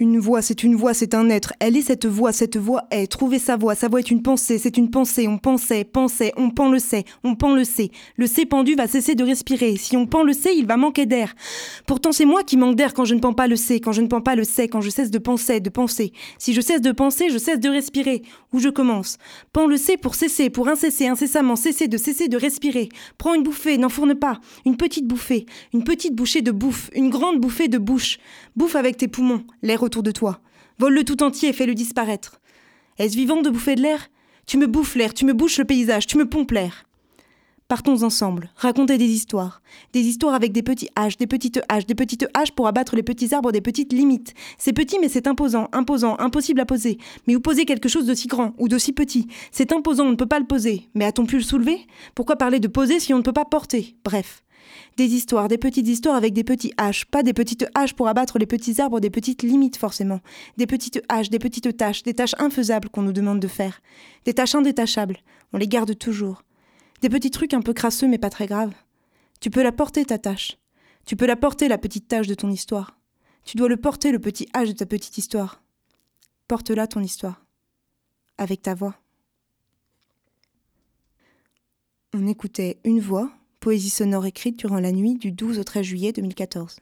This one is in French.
Une voix, c'est une voix, c'est un être. Elle est cette voix, cette voix est. Trouver sa voix, sa voix est une pensée, c'est une pensée. On pensait, pensait, on pend le sait, on pend le sait. Le sait pendu va cesser de respirer. Si on pend le sait, il va manquer d'air. Pourtant, c'est moi qui manque d'air quand je ne pends pas le sait, quand je ne pends pas le sait, quand je cesse de penser, de penser. Si je cesse de penser, je cesse de respirer. Où je commence? Pends le sait pour cesser, pour incesser, incessamment, cesser de cesser de respirer. Prends une bouffée, n'enfourne pas. Une petite bouffée, une petite bouchée de bouffe, une grande bouffée de bouche. Bouffe avec tes poumons, l'air autour de toi. Vole-le tout entier et fais-le disparaître. Est-ce vivant de bouffer de l'air? Tu me bouffes l'air, tu me bouches le paysage, tu me pompes l'air. Partons ensemble, raconter des histoires. Des histoires avec des petits haches, des petites haches, des petites haches pour abattre les petits arbres des petites limites. C'est petit mais c'est imposant, imposant, impossible à poser. Mais où poser quelque chose d'aussi grand ou d'aussi petit? C'est imposant, on ne peut pas le poser. Mais a-t-on pu le soulever? Pourquoi parler de poser si on ne peut pas porter? Bref. Des histoires, des petites histoires avec des petits haches, pas des petites haches pour abattre les petits arbres, des petites limites forcément. Des petites haches, des petites tâches, des tâches infaisables qu'on nous demande de faire. Des tâches indétachables, on les garde toujours. Des petits trucs un peu crasseux mais pas très graves. Tu peux la porter ta tâche. Tu peux la porter la petite tâche de ton histoire. Tu dois le porter le petit H de ta petite histoire. Porte-la ton histoire. Avec ta voix. On écoutait une voix Poésie sonore écrite durant la nuit du 12 au 13 juillet 2014.